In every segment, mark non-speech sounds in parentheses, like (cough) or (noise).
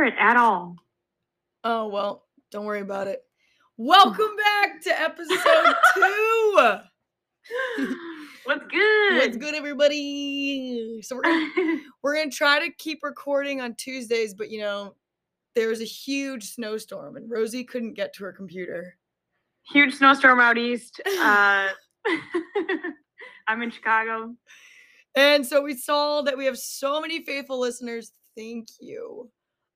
hear it at all. Oh, well, don't worry about it. Welcome back to episode (laughs) two. What's good? What's good, everybody? So we're gonna, (laughs) we're gonna try to keep recording on Tuesdays, but you know, there was a huge snowstorm and Rosie couldn't get to her computer. Huge snowstorm out east. (laughs) Uh, I'm in Chicago. And so we saw that we have so many faithful listeners. Thank you.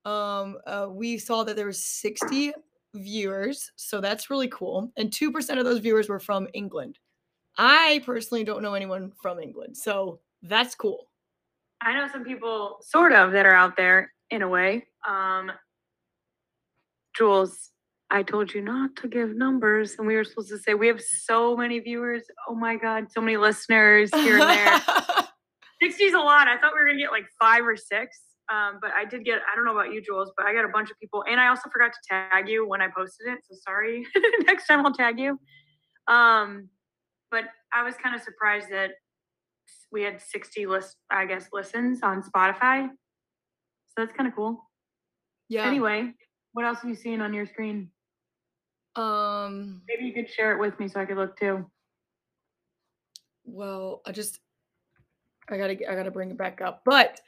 Um, uh, we saw that there was 60 viewers, so that's really cool. And 2% of those viewers were from England. I personally don't know anyone from England, so that's cool. I know some people, sort of, that are out there in a way. Um, Jules, I told you not to give numbers, and we were supposed to say we have so many viewers. Oh my God, so many listeners here and there. (laughs) 60 is a lot. I thought we were gonna get like five or six. Um, but I did get, I don't know about you, Jules, but I got a bunch of people. And I also forgot to tag you when I posted it. So sorry. (laughs) Next time I'll tag you. Um, but I was kind of surprised that we had 60 list, I guess, listens on Spotify. So that's kind of cool. yeah. Anyway, what else have you seen on your screen? Um, Maybe you could share it with me so I could look too. well, I just I gotta I gotta bring it back up. But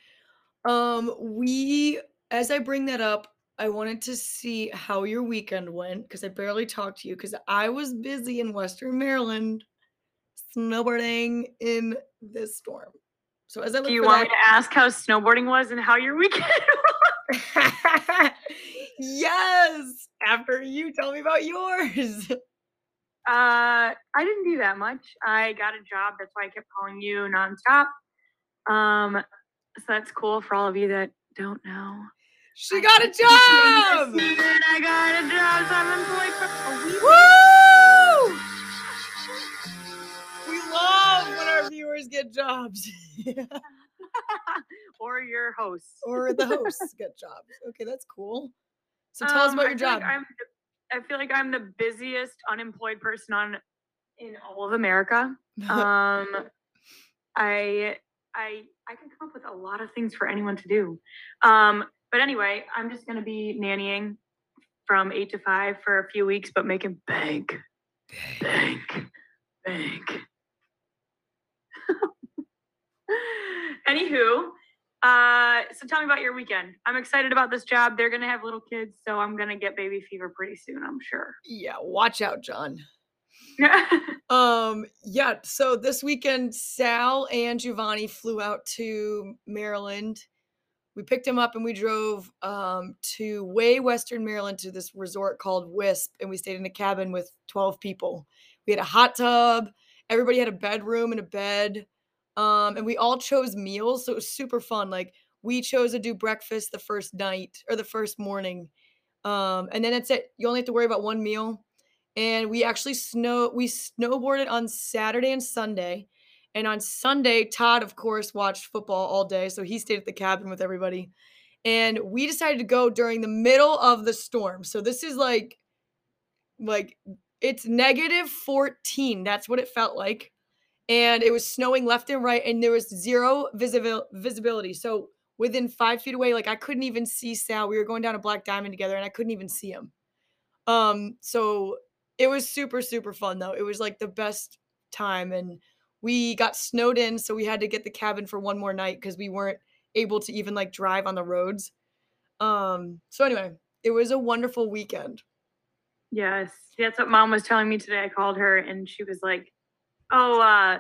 um we as I bring that up, I wanted to see how your weekend went because I barely talked to you because I was busy in Western Maryland snowboarding in this storm. So as I look Do you want me to ask how snowboarding was and how your weekend (laughs) (laughs) was? yes, after you tell me about yours. (laughs) Uh, I didn't do that much. I got a job. That's why I kept calling you nonstop. Um, so that's cool for all of you that don't know. She got a keep keeping it job. I got a job. So I'm employed for a week. Woo! We love when our viewers get jobs. (laughs) or your hosts. or the hosts get jobs. Okay, that's cool. So tell us Um, about I your feel like job. I'm the- I feel like I'm the busiest unemployed person on in all of America. (laughs) Um, I I I can come up with a lot of things for anyone to do. Um, but anyway, I'm just gonna be nannying from eight to five for a few weeks, but making bank, bank, bank. (laughs) Anywho, uh, so tell me about your weekend. I'm excited about this job. They're gonna have little kids, so I'm gonna get baby fever pretty soon. I'm sure. yeah, watch out, John. (laughs) Um, yeah, so this weekend Sal and Giovanni flew out to Maryland. We picked him up and we drove um to way western Maryland to this resort called Wisp and we stayed in a cabin with 12 people. We had a hot tub, everybody had a bedroom and a bed. Um, and we all chose meals, so it was super fun. Like we chose to do breakfast the first night or the first morning. Um, and then that's it. You only have to worry about one meal and we actually snow we snowboarded on Saturday and Sunday. And on Sunday, Todd, of course, watched football all day, so he stayed at the cabin with everybody. And we decided to go during the middle of the storm. So this is like like it's negative 14. That's what it felt like. And it was snowing left and right, and there was zero visibil- visibility. So within five feet away, like I couldn't even see Sal. We were going down a black diamond together, and I couldn't even see him. Um, so it was super, super fun though. It was like the best time. And we got snowed in, so we had to get the cabin for one more night because we weren't able to even like drive on the roads. Um, so anyway, it was a wonderful weekend. Yes, that's what mom was telling me today. I called her and she was like, "Oh, uh,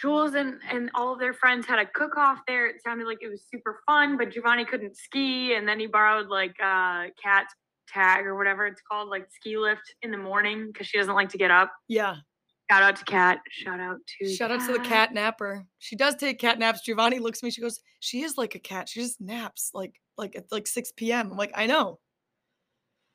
Jules and and all of their friends had a cook off there. It sounded like it was super fun, but Giovanni couldn't ski, and then he borrowed like uh, cat tag or whatever it's called, like ski lift in the morning because she doesn't like to get up. Yeah. Shout out to Cat. Shout out to Shout out to the cat napper. She does take cat naps. Giovanni looks at me. She goes, "She is like a cat. She just naps like like at like 6 p.m." I'm like, "I know."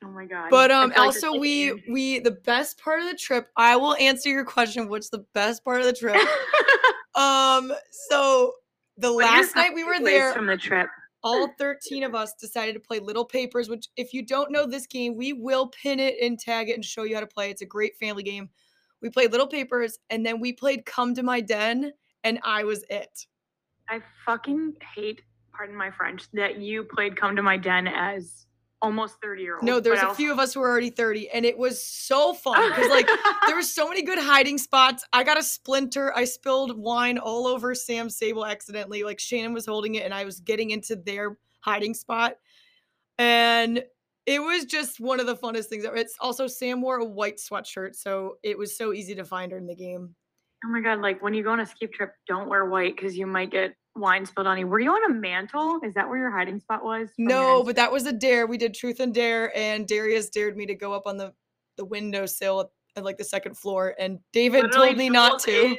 Oh my god. But um feel like also we we the best part of the trip, I will answer your question, what's the best part of the trip? (laughs) um so the What last night we were there, from the trip. All 13 of us decided to play Little Papers, which if you don't know this game, we will pin it and tag it and show you how to play. It's a great family game. We played Little Papers and then we played Come to My Den and I was it. I fucking hate, pardon my French, that you played Come to My Den as almost 30 year old. No, there's a few of us who are already 30, and it was so fun because like (laughs) there were so many good hiding spots. I got a splinter. I spilled wine all over Sam's Sable accidentally. Like Shannon was holding it, and I was getting into their hiding spot. And it was just one of the funnest things. ever. It's also Sam wore a white sweatshirt, so it was so easy to find her in the game. Oh my god! Like when you go on a ski trip, don't wear white because you might get wine spilled on you. Were you on a mantle? Is that where your hiding spot was? No, but that was a dare. We did truth and dare, and Darius dared me to go up on the the windowsill at, at like the second floor, and David Literally, told me Jules not to. Is,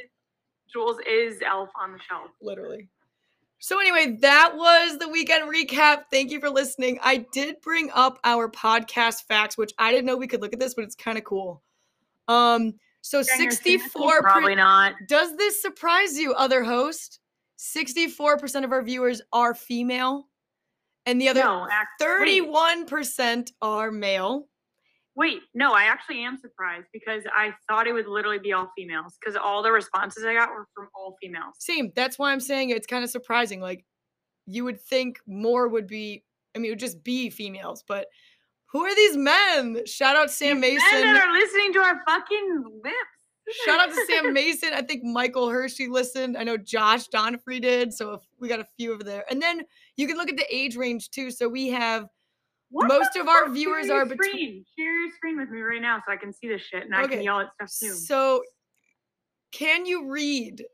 Jules is elf on the shelf. Literally. So anyway, that was the weekend recap. Thank you for listening. I did bring up our podcast facts, which I didn't know we could look at this, but it's kind of cool. Um, so 64 probably not. Does this surprise you, other host? 64% of our viewers are female, and the other no, 31% are male. Wait, no, I actually am surprised because I thought it would literally be all females because all the responses I got were from all females. Same. That's why I'm saying it's kind of surprising. Like, you would think more would be, I mean, it would just be females, but who are these men? Shout out Sam these Mason. Men that are listening to our fucking lips. Shout out to Sam Mason. I think Michael Hershey listened. I know Josh Donfrey did. So we got a few over there. And then you can look at the age range too. So we have what Most of our viewers are between. Share your screen with me right now so I can see this shit and okay. I can yell at stuff too. So, can you read?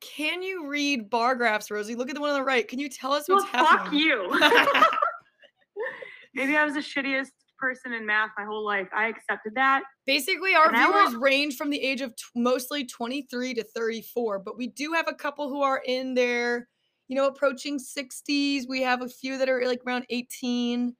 Can you read bar graphs, Rosie? Look at the one on the right. Can you tell us what's well, happening? Fuck you. (laughs) (laughs) Maybe I was the shittiest person in math my whole life. I accepted that. Basically, our viewers range from the age of t- mostly 23 to 34, but we do have a couple who are in their, you know, approaching 60s. We have a few that are like around 18.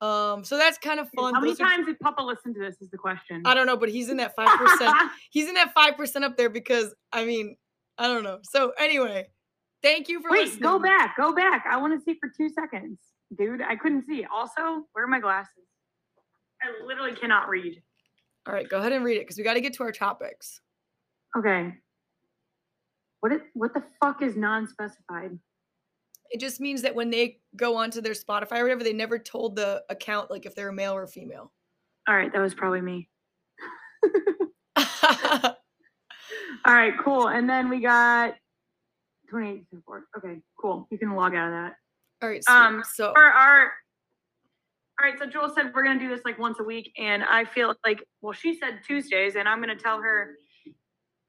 Um, so that's kind of fun. How many Those times are, did Papa listen to this? Is the question. I don't know, but he's in that five percent. (laughs) he's in that five percent up there because I mean, I don't know. So anyway, thank you for wait. Listening. Go back, go back. I want to see for two seconds, dude. I couldn't see. Also, where are my glasses? I literally cannot read. All right, go ahead and read it because we got to get to our topics. Okay. What is, what the fuck is non-specified? It just means that when they go onto their Spotify or whatever, they never told the account like if they're a male or female. All right, that was probably me. (laughs) All right, cool. And then we got 28 support. Okay, cool. You can log out of that. All right. Sweet. Um, so for our all right, so Joel said we're gonna do this like once a week, and I feel like well, she said Tuesdays, and I'm gonna tell her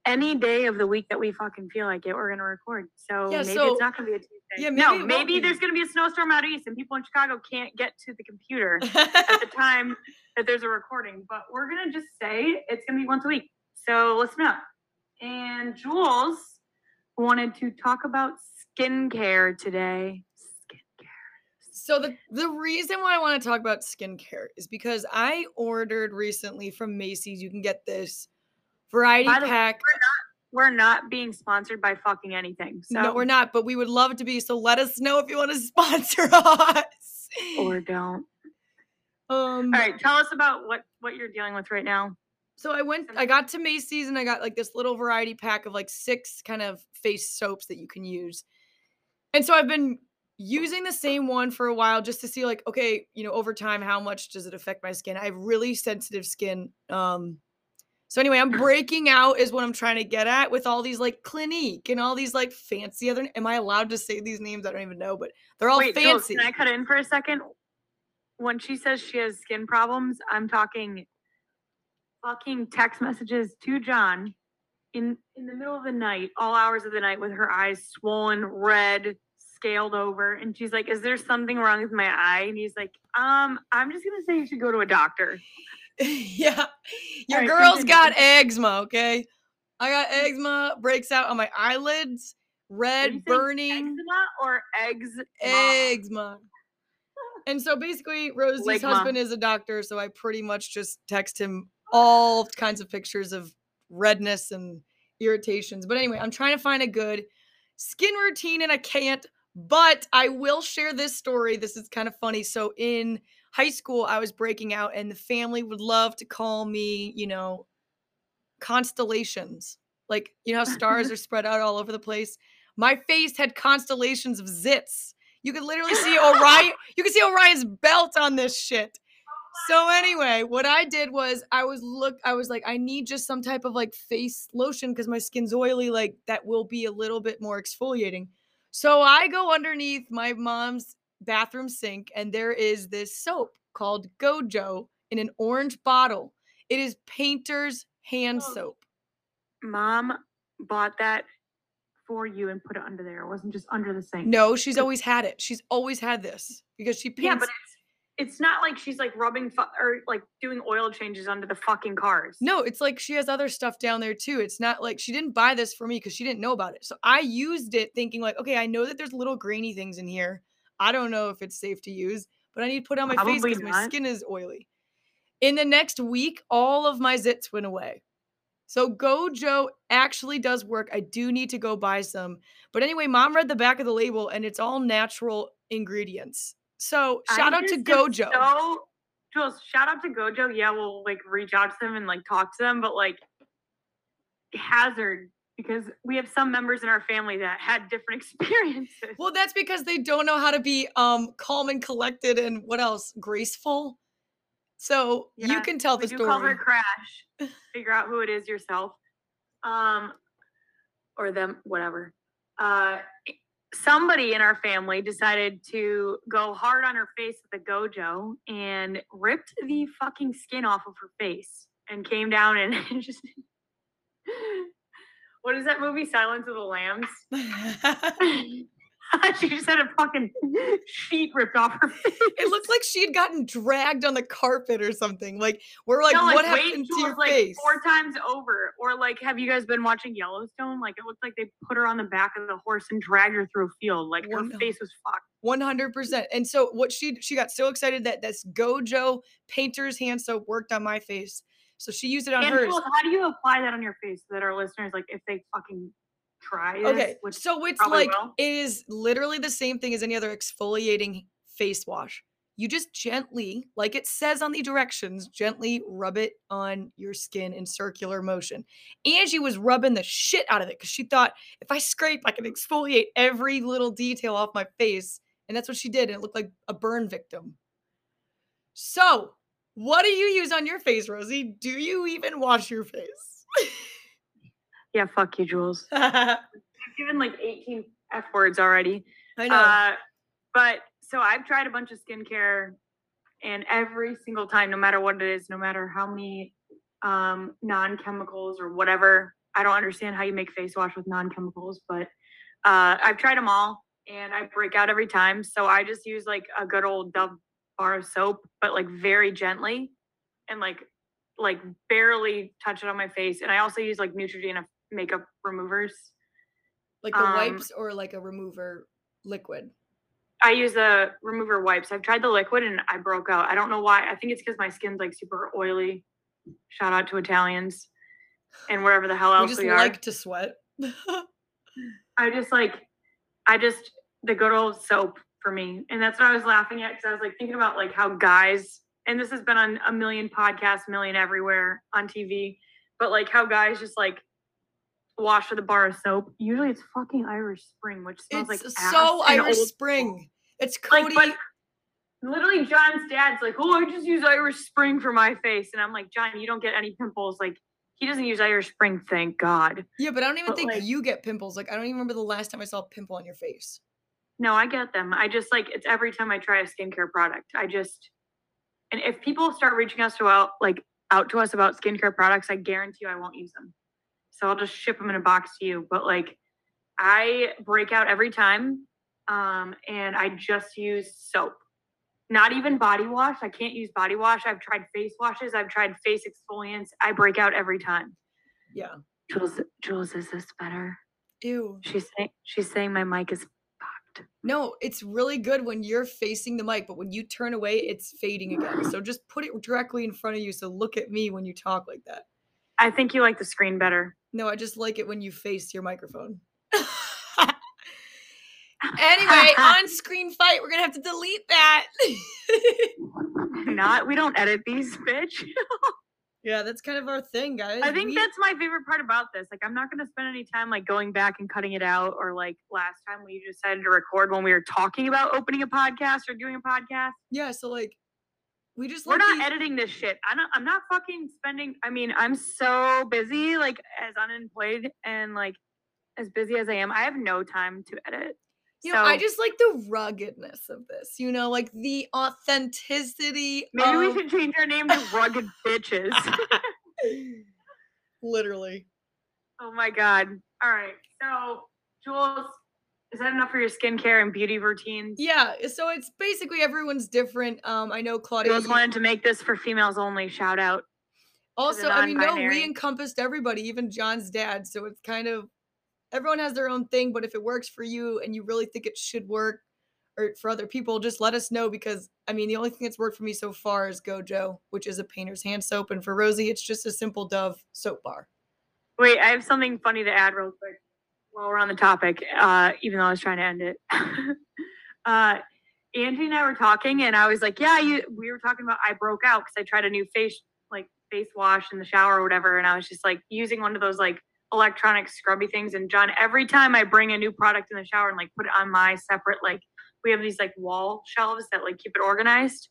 any day of the week that we fucking feel like it, we're gonna record. So yeah, maybe so, it's not gonna be a Tuesday. Yeah, maybe no, maybe there's gonna be a snowstorm out east, and people in Chicago can't get to the computer (laughs) at the time that there's a recording. But we're gonna just say it's gonna be once a week. So listen up. And Jules wanted to talk about skincare today. So the the reason why I want to talk about skincare is because I ordered recently from Macy's. You can get this variety pack. Way, we're, not, we're not being sponsored by fucking anything. So. No, we're not, but we would love to be. So let us know if you want to (laughs) sponsor us. Or don't. Um, All right, tell us about what what you're dealing with right now. So I went, I got to Macy's and I got like this little variety pack of like six kind of face soaps that you can use. And so I've been using the same one for a while just to see like, okay, you know, over time, how much does it affect my skin? I have really sensitive skin. Um, so anyway, I'm breaking out is what I'm trying to get at with all these like Clinique and all these like fancy other. Am I allowed to say these names? I don't even know, but they're all Wait, fancy. can I cut in for a second? When she says she has skin problems, I'm talking fucking text messages to John in in the middle of the night, all hours of the night, with her eyes swollen, red, scaled over, and she's like, "Is there something wrong with my eye?" And he's like, "Um, I'm just gonna say you should go to a doctor." (laughs) yeah. Your right, girl's got eczema, okay? I got eczema, breaks out on my eyelids, red burning. Eczema or eggs? Eczema. And so basically, Rosie's husband is a doctor, so I pretty much just text him all kinds of pictures of redness and irritations. But anyway, I'm trying to find a good skin routine and I can't, but I will share this story. This is kind of funny. So in high school, I was breaking out, and the family would love to call me, you know, constellations. like you know how stars are (laughs) spread out all over the place. My face had constellations of zits. You could literally see Orion. (laughs) you could see Orion's belt on this shit. So anyway, what I did was I was look I was like I need just some type of like face lotion cuz my skin's oily like that will be a little bit more exfoliating. So I go underneath my mom's bathroom sink and there is this soap called Gojo in an orange bottle. It is painter's hand Oh. soap. Mom bought that for you and put it under there. It wasn't just under the sink. No, she's always had it. She's always had this because she paints Yeah, but it's not like she's like rubbing fu- or like doing oil changes under the fucking cars. No, it's like she has other stuff down there too. It's not like she didn't buy this for me because she didn't know about it. So I used it thinking like, okay, I know that there's little grainy things in here. I don't know if it's safe to use, but I need to put it on my face because my skin is oily. In the next week, all of my zits went away. So Gojo actually does work. I do need to go buy some. But anyway, mom read the back of the label and it's all natural ingredients. So shout out to Gojo. So, Jules, shout out to Gojo. Yeah, we'll like reach out to them and like talk to them, but like hazard because we have some members in our family that had different (laughs) experiences. Well, that's because they don't know how to be um calm and collected and what else? Graceful. So you can tell the do call her story. Crash. (laughs) Figure out who it is yourself. Um, or them, whatever. Uh, somebody in our family decided to go hard on her face with a gojo and ripped the fucking skin off of her face and came down and (laughs) just. (laughs) what is that movie? Silence of the Lambs. (laughs) (laughs) she just had a fucking sheet ripped off her face. it looked like she had gotten dragged on the carpet or something. Like we're like, No, what wait happened to your like face? four times over. Or like, have you guys been watching Yellowstone? Like, it looked like they put her on the back of the horse and dragged her through a field. Like, her face was fucked. One hundred percent. And so what she she got so excited that this Gojo painter's hand soap worked on my face. So she used it on And hers. How do you apply that on your face so that our listeners, like, if they fucking try Okay, which so it's like will. it is literally the same thing as any other exfoliating face wash. You just gently, like it says on the directions, gently rub it on your skin in circular motion. Angie was rubbing the shit out of it because she thought if I scrape, I can exfoliate every little detail off my face. And that's what she did. And it looked like a burn victim. So, what do you use on your face, Rosie? Do you even wash your face? (laughs) yeah, fuck you, Jules. (laughs) I've given like 18 F words already. I know. Uh, but so I've tried a bunch of skincare, and every single time, no matter what it is, no matter how many um, non chemicals or whatever, I don't understand how you make face wash with non chemicals, but uh, I've tried them all and I break out every time. So I just use like a good old Dove bar of soap, but like very gently and like like barely touch it on my face. And I also use like Neutrogena makeup removers. like the um, wipes or like a remover liquid. I use the remover wipes. I've tried the liquid and I broke out. I don't know why. I think it's because my skin's like super oily. Shout out to Italians and whatever the hell We else just we are. like to sweat. (laughs) I just like, I just the good old soap for me, and that's what I was laughing at because I was like thinking about like how guys, and this has been on a million podcasts, million everywhere on TV, but like how guys just like wash with a bar of soap. Usually it's fucking Irish Spring, which smells it's like so Irish Spring. It's like Cody. but literally john's dad's like oh i just use irish spring for my face and i'm like john you don't get any pimples like he doesn't use irish spring thank god yeah, but I don't even but, think like- you get pimples. Like I don't even remember the last time I saw a pimple on your face. no i get them i just like it's every time i try a skincare product i just and if people start reaching us to out like out to us about skincare products i guarantee you i won't use them so i'll just ship them in a box to you but like i break out every time um and i just use soap not even body wash. I can't use body wash. I've tried face washes. I've tried face exfoliants. I break out every time. Yeah. Jules, Jules, is this better? Ew. She's saying she's saying my mic is fucked. No, it's really good when you're facing the mic, but when you turn away, it's fading again. So just put it directly in front of you. So look at me when you talk like that. I think you like the screen better. No, I just like it when you face your microphone. (laughs) anyway, on screen fight, we're gonna have to delete that. (laughs) Not we don't edit these, bitch. (laughs) Yeah, that's kind of our thing, guys. I think We- that's my favorite part about this. Like, I'm not going to spend any time like going back and cutting it out, or like last time we decided to record when we were talking about opening a podcast or doing a podcast. yeah. So like, we just We're like not these- editing this shit. I'm not. I'm not fucking spending. I mean, I'm so busy, like as unemployed and like as busy as I am. I have no time to edit. You know, I just like the ruggedness of this. You know, like the authenticity. Maybe we should change our name to Rugged (laughs) Bitches. Literally. oh my god. All right. So, Jules, is that enough for your skincare and beauty routines? Yeah. So it's basically everyone's different. Um, I know Claudia. You- wanted to make this for females only. Shout out. Also, I mean, no, we encompassed everybody, even John's dad. So it's kind of everyone has their own thing, but if it works for you and you really think it should work or for other people, just let us know because I mean, the only thing that's worked for me so far is Gojo, which is a painter's hand soap, and for Rosie, it's just a simple Dove soap bar. Wait, I have something funny to add real quick while we're on the topic, uh, even though I was trying to end it. (laughs) uh, Angie and I were talking, and I was like, "Yeah, you." We were talking about I broke out because I tried a new face like face wash in the shower or whatever, and I was just like using one of those like electronic scrubby things. And John, every time I bring a new product in the shower and like put it on my separate like we have these like wall shelves that like keep it organized.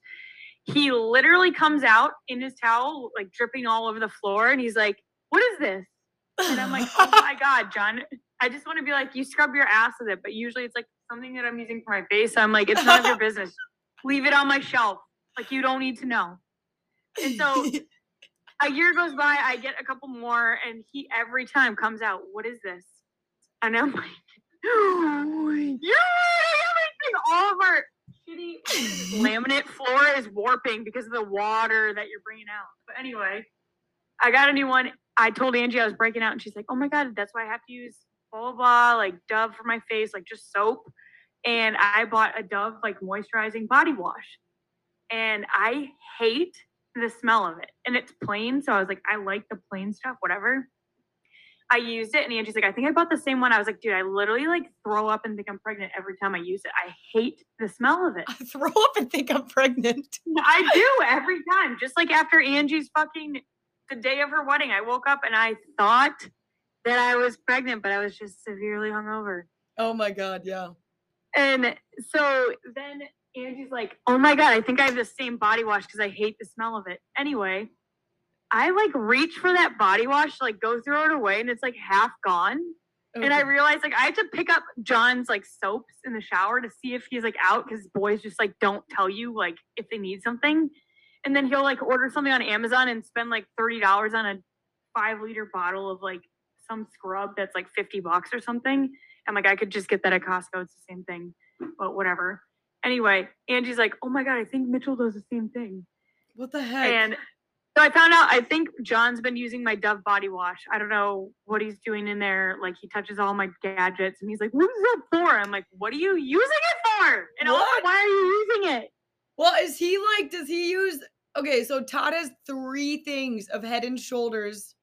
He literally comes out in his towel, like dripping all over the floor, and he's like, "What is this?" And I'm like, oh my (laughs) God, John. I just want to be like, you scrub your ass with it. But usually it's like something that I'm using for my face. So I'm like, it's none of your (laughs) business. Leave it on my shelf. Like, you don't need to know. And so (laughs) a year goes by, I get a couple more, and he every time comes out, what is this? And I'm like, (gasps) you're everything. All of our shitty (laughs) laminate floor is warping because of the water that you're bringing out. But anyway, I got a new one. I told Angie I was breaking out, and she's like, "Oh my god, that's why I have to use blah blah, blah like Dove for my face, like just soap." And I bought a Dove like moisturizing body wash, and I hate the smell of it. And it's plain, so I was like, I like the plain stuff, whatever. I used it, and Angie's like, I think I bought the same one. I was like, dude, I literally like throw up and think I'm pregnant every time I use it. I hate the smell of it. I (laughs) throw up and think I'm pregnant. (laughs) I do every time. Just like after Angie's fucking the day of her wedding, I woke up and I thought that I was pregnant, but I was just severely hungover. Oh my god, yeah. And so then Angie's like, "Oh my god, I think I have the same body wash because I hate the smell of it." Anyway, I like reach for that body wash, like go throw it away, and it's like half gone. And I Okay. realized like I had to pick up John's like soaps in the shower to see if he's like out because boys just like don't tell you like if they need something. And then he'll like order something on Amazon and spend like thirty dollars on a five liter bottle of like some scrub that's like fifty bucks or something. I'm like, I could just get that at Costco. It's the same thing, but whatever. Anyway, Angie's like, oh my god, I think Mitchell does the same thing. what the heck? And so I found out I think John's been using my Dove body wash. I don't know what he's doing in there. Like he touches all my gadgets and he's like, What is that for? I'm like, What are you using it for? And also, What? why are you using it? Well, is he like, does he use okay, so Todd has three things of head and shoulders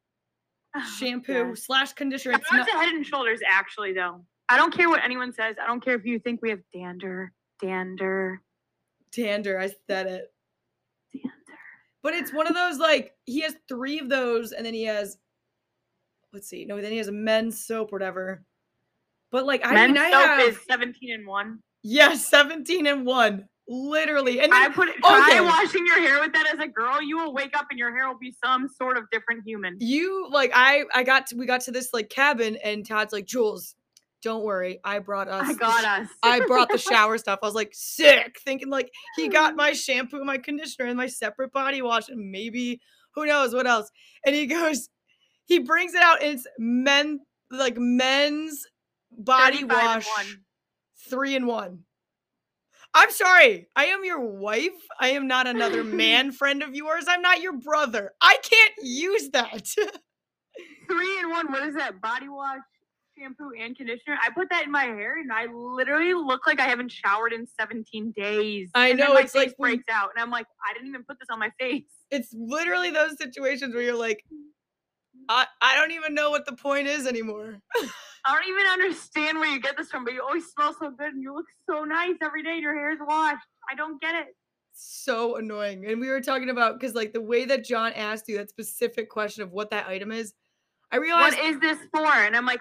(sighs) shampoo Yeah. slash conditioner. It's not, Head and Shoulders, actually, though. I don't care what anyone says. I don't care if you think we have dander, dander, dander, I said it. dander. But it's one of those like he has three of those, and then he has let's see, no, then he has a men's soap, whatever. But like I Men's mean, I soap have is 17 and 1. yeah, 17 and one. Literally. And I put it, try okay. washing your hair with that as a girl. You will wake up and your hair will be some sort of different human. you like I I got to we got to this like cabin and Todd's like, Jules, don't worry, I brought us I got us. I brought the (laughs) shower stuff. I was like sick, thinking like he got (sighs) my shampoo, my conditioner, and my separate body wash, and maybe who knows what else. And he goes, he brings it out, and it's men like men's body wash, three in one. I'm sorry, I am your wife. I am not another (laughs) man friend of yours. I'm not your brother. I can't use that. (laughs) three in one. What is that? Body wash, shampoo, and conditioner. I put that in my hair, and I literally look like I haven't showered in 17 days. I And know, my it's like face when- breaks out, and I'm like, I didn't even put this on my face. it's literally those situations where you're like, I, I don't even know what the point is anymore. (laughs) I don't even understand where you get this from, but you always smell so good, and you look so nice every day. and Your hair's washed. I don't get it. so annoying. And we were talking about because like the way that John asked you that specific question of what that item is, I realized What is this for? And I'm like,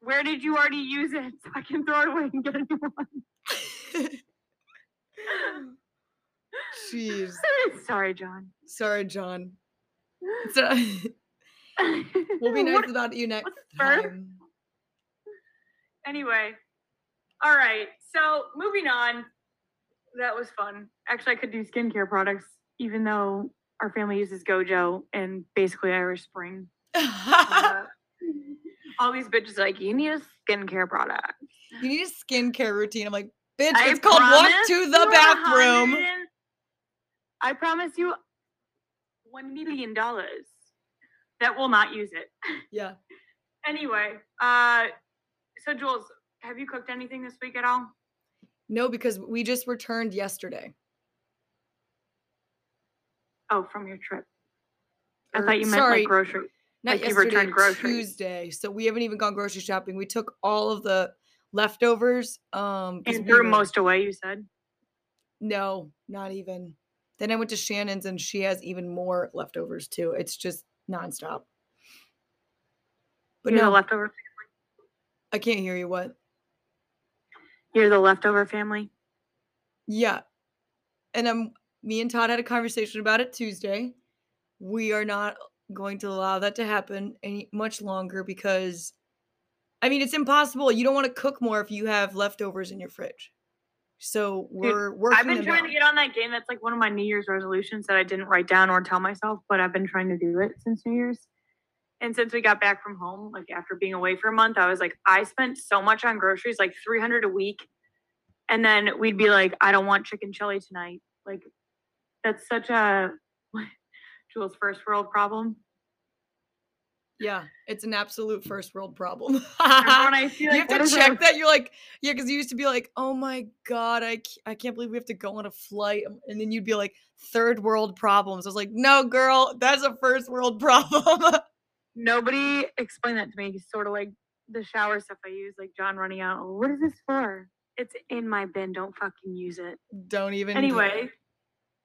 where did you already use it? (laughs) So I can throw it away and get a new one. Jeez. (laughs) Sorry, John. Sorry, John. So, (laughs) we'll be nice What- about you next what's the verb? time. Anyway, all right. So moving on. That was fun. Actually, I could do skincare products, even though our family uses Gojo and basically Irish Spring. Uh, (laughs) all these bitches are like, you need a skincare product. you need a skincare routine. I'm like, bitch, I it's called walk to the bathroom. I promise you one million dollars that will not use it. Yeah. (laughs) Anyway, uh, so Jules, have you cooked anything this week at all? No, because we just returned yesterday. Oh, from your trip. I Or, thought you meant sorry, like grocery. not like you yesterday, returned. Tuesday. So we haven't even gone grocery shopping. We took all of the leftovers. Um, And threw were- most away, you said. No, not even. Then I went to Shannon's and she has even more leftovers too. It's just nonstop. But You're no, the leftover. I can't hear you. What? You're the leftover family. Yeah. And um, me and Todd had a conversation about it Tuesday. We are not going to allow that to happen any much longer because, I mean, it's impossible. You don't want to cook more if you have leftovers in your fridge. So we're working. I've been trying out. to get on that game. That's like one of my New Year's resolutions that I didn't write down or tell myself, but I've been trying to do it since New Year's. And since we got back from home, like after being away for a month, I was like, I spent so much on groceries, like 300 a week. And then we'd be like, I don't want chicken chili tonight. Like, that's such a (laughs) Jules' first world problem. Yeah, it's an absolute first world problem. (laughs) I you have to check that. You're like, yeah, because you used to be like, oh my god, I can't believe we have to go on a flight, um, and then you'd be like, third world problems. I was like, no, girl, that's a first world (laughs) problem. Nobody explained that to me. He's sort of like the shower stuff I use, like John running out. "Oh, What is this for? It's in my bin. Don't fucking use it. Don't even. Anyway,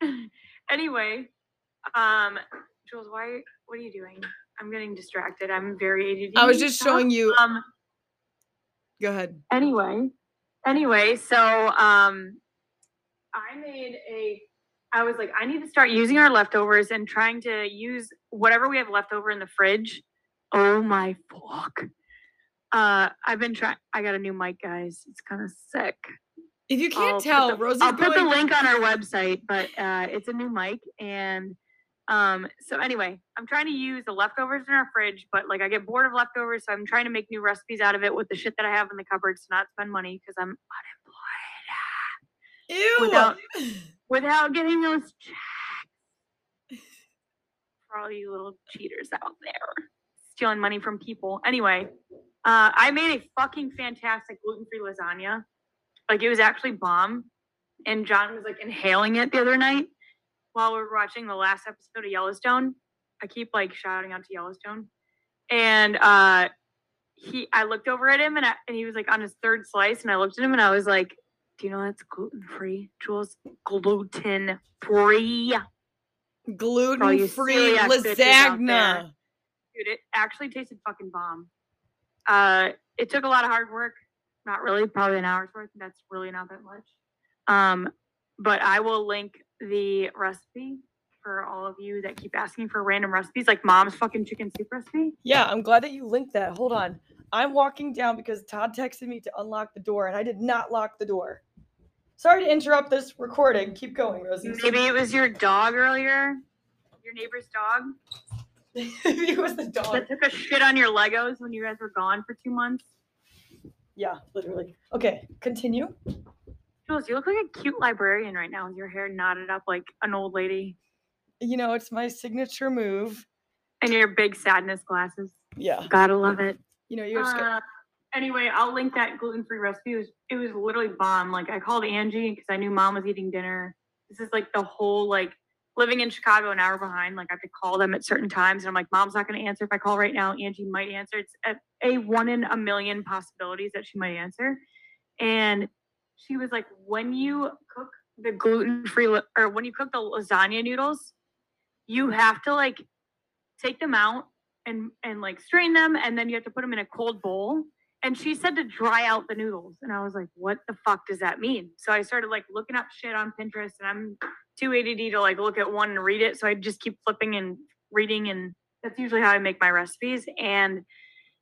(laughs) anyway, um, Jules, why? What are you doing? I'm getting distracted. I'm very ADD. I was just showing you. Um. Go ahead. Anyway, anyway, so um, I made a. I was like, I need to start using our leftovers and trying to use whatever we have left over in the fridge. Oh my fuck. Uh, I've been trying. I got a new mic, guys. It's kind of sick. If you can't I'll put tell, the- Rosie's I'll put the link on our website, but uh, it's a new mic, and um, so anyway, I'm trying to use the leftovers in our fridge, but like I get bored of leftovers, so I'm trying to make new recipes out of it with the shit that I have in the cupboards to not spend money because I'm unemployed Ew. without- (laughs) without getting those checks. For all you little cheaters out there stealing money from people. Anyway, uh, I made a fucking fantastic gluten free lasagna. Like it was actually bomb. And John was like inhaling it the other night while we were watching the last episode of Yellowstone. I keep like shouting out to Yellowstone. And uh he I looked over at him and I, and he was like on his third slice and I looked at him and I was like, "Do you know that's gluten free, Jules? Gluten free." Gluten free celiac bitches out lasagna. Dude, it actually tasted fucking bomb. Uh, it took a lot of hard work. Not really, probably an hour's worth. That's really not that much. Um, but I will link the recipe for all of you that keep asking for random recipes, like mom's fucking chicken soup recipe. Yeah, I'm glad that you linked that. Hold on. I'm walking down because Todd texted me to unlock the door and I did not lock the door. Sorry to interrupt this recording. Keep going, Rosie. Maybe it was your dog earlier, your neighbor's dog Maybe (laughs) it was the dog. that took a shit on your Legos when you guys were gone for two months. Yeah, literally. Okay, continue. Jules, you look like a cute librarian right now with your hair knotted up like an old lady You know, it's my signature move. and your big sadness glasses. Yeah. Gotta love it. You know, you're just gonna- Uh, anyway, I'll link that gluten free recipe. It was, it was literally bomb. Like I called Angie because I knew mom was eating dinner. This is like the whole like living in Chicago an hour behind. Like I have to call them at certain times, and I'm like, mom's not going to answer if I call right now. Angie might answer. It's a, a one in a million possibilities that she might answer. And she was like, when you cook the gluten free or when you cook the lasagna noodles, you have to like take them out and and like strain them, and then you have to put them in a cold bowl. And she said to dry out the noodles, and I was like, "What the fuck does that mean?" So I started like looking up shit on Pinterest, and I'm too ADD to like look at one and read it, so I just keep flipping and reading, and that's usually how I make my recipes. And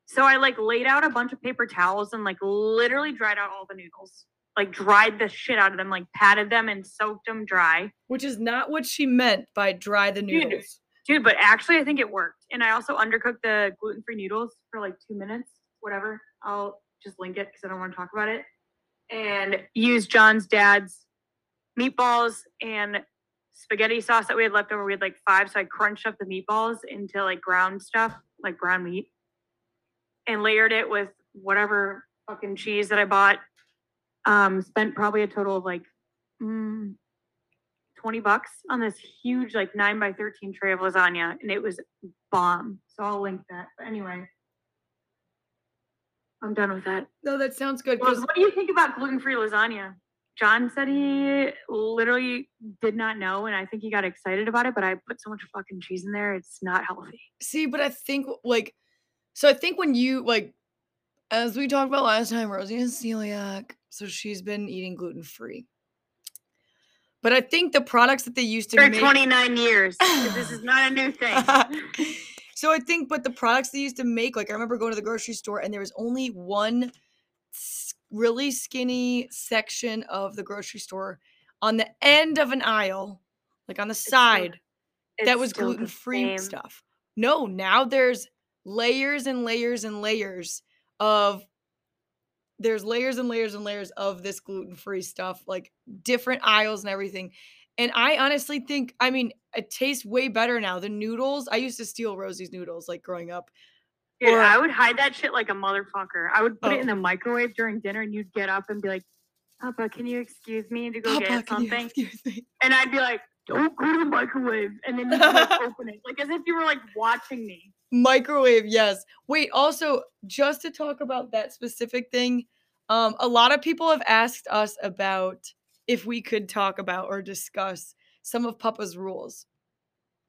so I like laid out a bunch of paper towels and like literally dried out all the noodles. Like dried the shit out of them, like patted them and soaked them dry. Which is not what she meant by dry the noodles. Dude, dude but actually I think it worked. And I also undercooked the gluten-free noodles for like two minutes, whatever. I'll just link it because I don't want to talk about it. And use John's dad's meatballs and spaghetti sauce that we had left over. We had like five, so I crunched up the meatballs into like ground stuff, like ground meat and layered it with whatever fucking cheese that I bought. Um, spent probably a total of like mm, 20 bucks on this huge, like 9 by 13 tray of lasagna, and it was bomb. So I'll link that. But anyway, I'm done with that. No, that sounds good. Well, what do you think about gluten free lasagna? John said he literally did not know, and I think he got excited about it, but I put so much fucking cheese in there, it's not healthy. See, but I think like so I think when you like, as we talked about last time, Rosie is celiac, so she's been eating gluten free. But I think the products that they used to for make, 29 years, this is not a new (laughs) thing. So I think, but the products they used to make, like I remember going to the grocery store and there was only one really skinny section of the grocery store on the end of an aisle, like on the side, that was gluten free stuff. No, now there's layers and layers and layers of there's layers and layers and layers of this gluten-free stuff like different aisles and everything and i honestly think i mean it tastes way better now the noodles i used to steal rosie's noodles like growing up Dude, or, I would hide that shit like a motherfucker. I would put oh. it in the microwave during dinner, and you'd get up and be like, "Papa, can you excuse me to go Papa, get something?" (laughs) And I'd be like, "Don't go to the microwave," and then you like, (laughs) open it, like as if you were like watching me. Microwave, yes. Wait, also, just to talk about that specific thing, um, a lot of people have asked us about if we could talk about or discuss some of Papa's rules.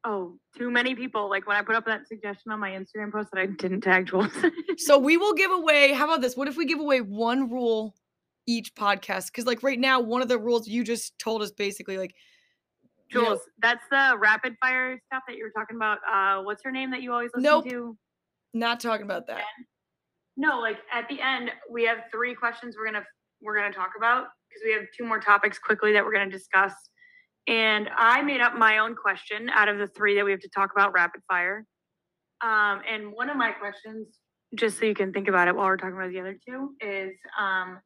Oh, too many people. Like when I put up that suggestion on my Instagram post that I didn't tag Jules. so we (laughs) will give away, how about this? What if we give away one rule each podcast? Because like right now, one of the rules you just told us basically like Jules, you know, that's the rapid fire stuff that you were talking about. Uh, what's her name that you always listen nope, to? Not talking about that. No, like at the end, we have three questions we're gonna we're gonna talk about because we have two more topics quickly that we're gonna discuss. And I made up my own question out of the three that we have to talk about rapid fire. Um, and one of my questions, just so you can think about it while we're talking about the other two, is um,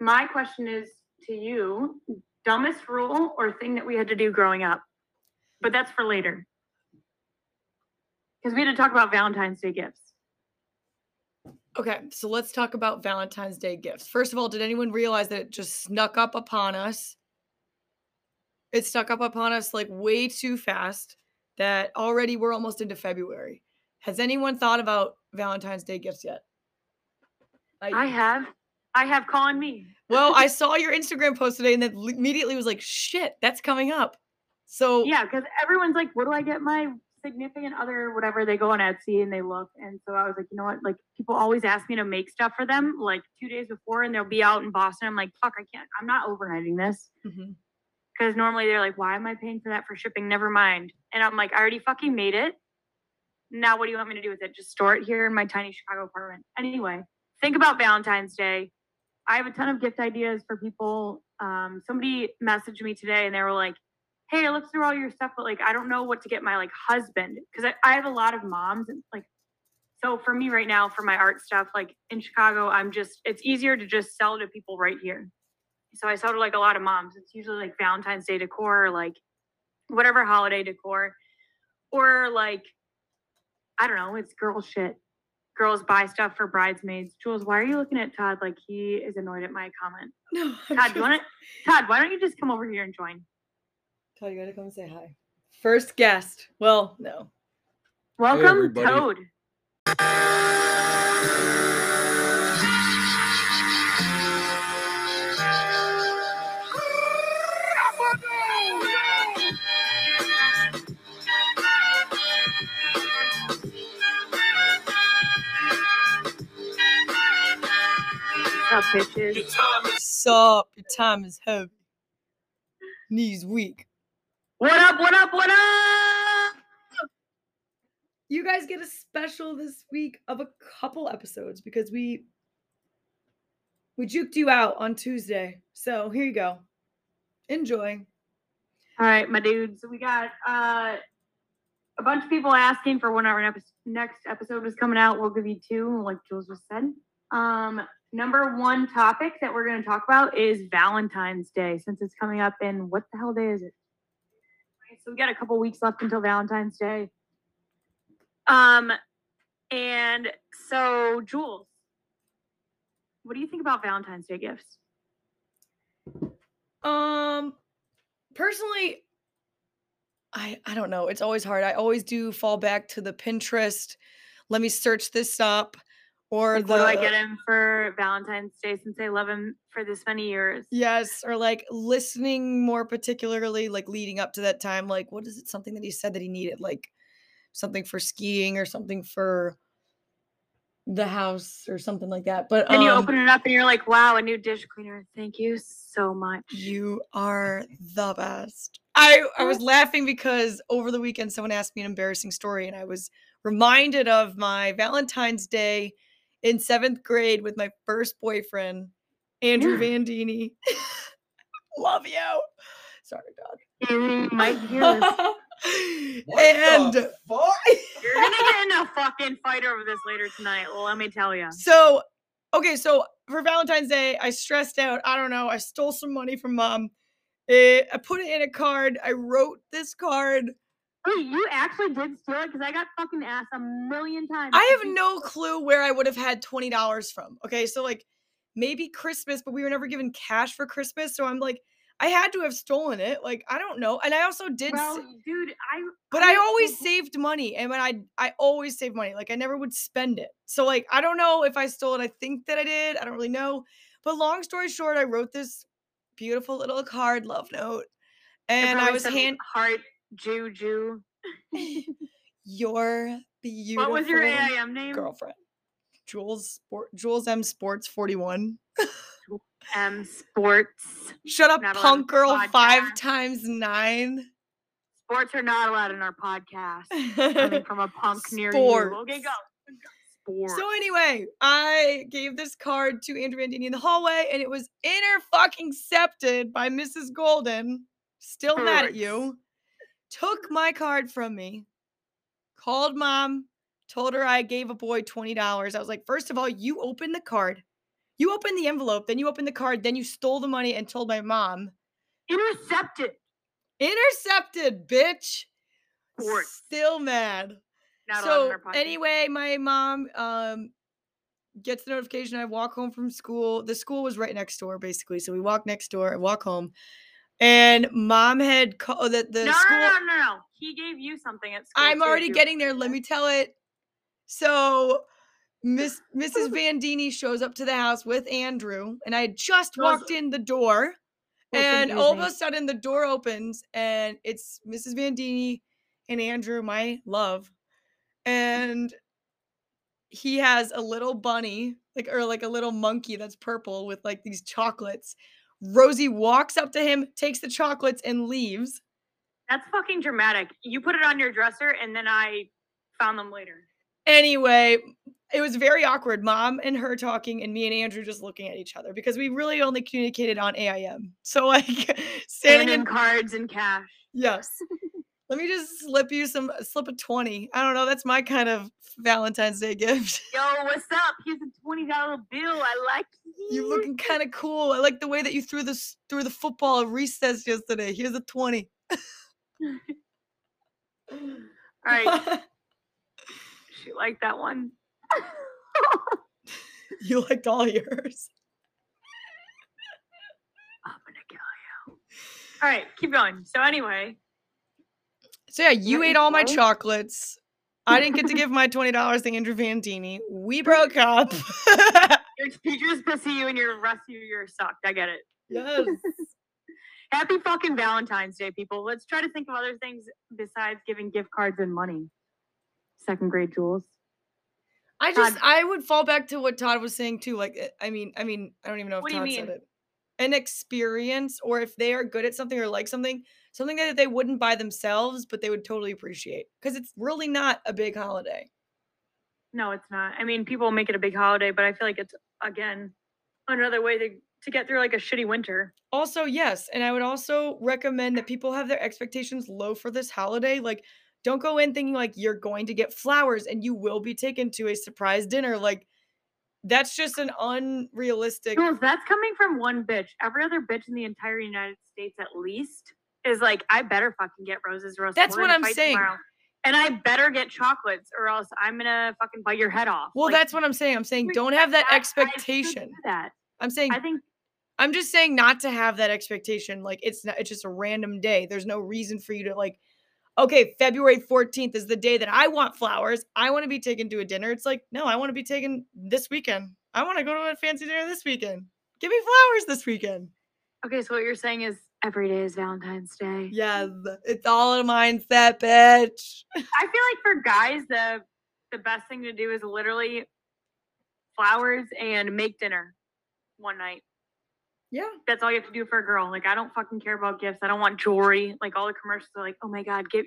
my question is to you dumbest rule or thing that we had to do growing up. But that's for later. Because we had to talk about Valentine's Day gifts. Okay, so let's talk about Valentine's Day gifts. First of all, did anyone realize that it just snuck up upon us? It snuck up upon us like way too fast that already we're almost into February. Has anyone thought about Valentine's Day gifts yet? I, I have. I have calling me. well, (laughs) I saw your Instagram post today and then immediately was like, shit, that's coming up. So yeah, because everyone's like, what do I get my significant other, whatever? They go on Etsy and they look. And so I was like, you know what? Like people always ask me to make stuff for them like two days before and they'll be out in Boston. I'm like, fuck, I can't, I'm not overnighting this. Because mm-hmm. normally they're like, why am I paying for that for shipping? Never mind. And I'm like, I already fucking made it. Now what do you want me to do with it? Just store it here in my tiny Chicago apartment. Anyway, think about Valentine's Day I have a ton of gift ideas for people. Um, somebody messaged me today and they were like, Hey, I looked through all your stuff, but like, I don't know what to get my like husband. Cause I, I have a lot of moms and like, so for me right now, for my art stuff, like in Chicago, I'm just, it's easier to just sell to people right here. So I sell to like a lot of moms. It's usually like Valentine's Day decor, or like whatever holiday decor, or like, I don't know, it's girl shit girls buy stuff for bridesmaids. Jules, why are you looking at Todd like he is annoyed at my comment? No. Todd, do you want to? Todd, why don't you just come over here and join? Todd, you gotta come say hi. First guest. Well, no. Welcome, everybody. Toad. Up. Your time is up. Your time is heavy. Knees weak. What up? What up? What up? You guys get a special this week of a couple episodes because we we juked you out on Tuesday. So here you go. Enjoy. All right, my dudes. So We got uh a bunch of people asking for when our epi- next episode is coming out. We'll give you two, like Jules just said. Um, number one topic that we're going to talk about is Valentine's Day, since it's coming up in what the hell day is it? So we got a couple weeks left until Valentine's Day. Um, and so Jules, what do you think about Valentine's Day gifts? Um personally I I don't know. It's always hard. I always do fall back to the Pinterest. Let me search this up or Like, the what do I get him for Valentine's Day since I love him for this many years? Yes, or like listening more particularly like leading up to that time like what is it something that he said that he needed like something for skiing or something for the house or something like that. But And you um, open it up and you're like, wow, a new dish cleaner. Thank you so much. You are the best. I I was laughing because over the weekend someone asked me an embarrassing story and I was reminded of my Valentine's Day in 7th grade with my first boyfriend, Andrew Vandini. (laughs) Love you. Sorry, You might hear (laughs) dog. and? You're gonna get in a fucking fight over this later tonight. Well, let me tell you. so okay, so for Valentine's Day, I stressed out. I don't know. I stole some money from mom. Eh, I put it in a card. I wrote this card. Wait, you actually did steal it because I got fucking asked a million times. I have no clue where I would have had twenty dollars from. Okay, so like maybe Christmas, but we were never given cash for Christmas, so I'm like, I had to have stolen it. Like I don't know, and I also did, Well, sa- dude, I. but I always Mhm. saved money, and when I I always saved money, like I never would spend it. So like I don't know if I stole it. I think that I did. I don't really know. But long story short, I wrote this beautiful little card, love note, and I was hand heart juju. (laughs) your beautiful What was your AIM name? girlfriend. Jules Sport Jules M Sports 41. M Sports. Shut up, Not punk girl five times nine. Sports are not allowed in our podcast. Coming from a punk (laughs) near you. Okay, go. Sports. so anyway, I gave this card to Andrew Vandini in the hallway, and it was inner fucking accepted by Mrs. Golden. Still mad at you. Took my card from me. Called mom. Told her I gave a boy twenty dollars. I was like, first of all, you opened the card. You opened the envelope, then you opened the card, then you stole the money and told my mom. Intercepted. Intercepted, bitch. Still mad. Not so anyway, my mom um gets the notification. I walk home from school. The school was right next door, basically. So we walk next door. I walk home, and mom had called oh, that the no, school. no, no, no, no. He gave you something at school. I'm too, already getting there. Let me tell it. So Miss (laughs) Mrs. Vandini shows up to the house with Andrew, and I had just walked in the door. And all of a sudden, the door opens, and it's Mrs. Vandini and Andrew, my love. And he has a little bunny, like, or like a little monkey that's purple with like these chocolates. Rosie walks up to him, takes the chocolates, and leaves. That's fucking dramatic. You put it on your dresser, and then I found them later. Anyway, it was very awkward. Mom and her talking, and me and Andrew just looking at each other because we really only communicated on AIM. So, like, (laughs) standing Standing in in cards and cash. Yes. (laughs) Let me just slip you some uh, slip a 20. I don't know. That's my kind of Valentine's Day gift. Yo, what's up? Here's a twenty dollar bill. I like You you're looking kind of cool. I like the way that you threw this threw the football at recess yesterday. Here's a 20. (laughs) All right, (laughs) she liked that one. (laughs) you liked all yours. I'm gonna kill you. All right, keep going. So anyway, So yeah, you ate all my chocolates. I didn't get to give my $20 to Andrew Vandini. We broke up. your teachers pussy you and your rest of your sucked. I get it. yes. (laughs) Happy fucking Valentine's Day, people. Let's try to think of other things besides giving gift cards and money. Second grade Jules. I just Todd. I would fall back to what Todd was saying too. Like eh, I mean, I mean, I don't even know if What do you Todd said it. An experience, or if they are good at something or like something, something that they wouldn't buy themselves, but they would totally appreciate. Because it's really not a big holiday. No, it's not. I mean, people make it a big holiday, but I feel like it's again another way to to get through like a shitty winter. Also, yes, and I would also recommend that people have their expectations low for this holiday. Like, don't go in thinking like you're going to get flowers and you will be taken to a surprise dinner. Like, that's just an unrealistic. Jules, that's coming from one bitch. Every other bitch in the entire United States, at least, is like, I better fucking get roses or else That's what I'm saying. tomorrow. And I better get chocolates or else I'm gonna fucking bite your head off. Well, Like, that's what I'm saying. I'm saying don't have that I- I should do expectation. that. I'm saying I think I'm just saying not to have that expectation. Like it's not it's just a random day. There's no reason for you to like, okay, February 14th is the day that I want flowers. I want to be taken to a dinner. It's like, no, I want to be taken this weekend. I want to go to a fancy dinner this weekend. Give me flowers this weekend. okay. So what you're saying is every day is Valentine's Day. Yeah, it's all a mindset, bitch. I feel like for guys, the the best thing to do is literally flowers and make dinner one night. Yeah. That's all you have to do for a girl. Like I don't fucking care about gifts. I don't want jewelry. Like all the commercials are like, oh my god, give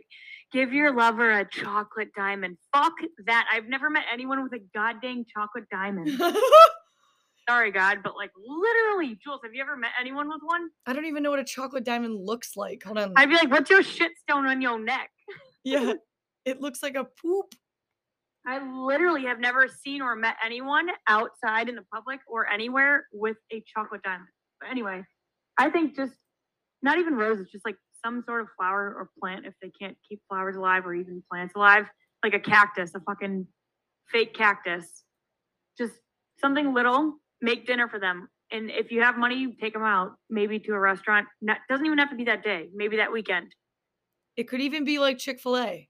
give your lover a chocolate diamond. Fuck that. I've never met anyone with a goddamn chocolate diamond. (laughs) Sorry, God, but like literally, Jules, have you ever met anyone with one? I don't even know what a chocolate diamond looks like. Hold on. I'd be like, what's your shit stone on your neck? (laughs) yeah. It looks like a poop. I literally have never seen or met anyone outside in the public or anywhere with a chocolate diamond. But anyway, I think just not even roses, just like some sort of flower or plant if they can't keep flowers alive or even plants alive, like a cactus, a fucking fake cactus. Just something little, make dinner for them. And if you have money, take them out, maybe to a restaurant. Not, doesn't even have to be that day, maybe that weekend. It could even be like Chick fil A.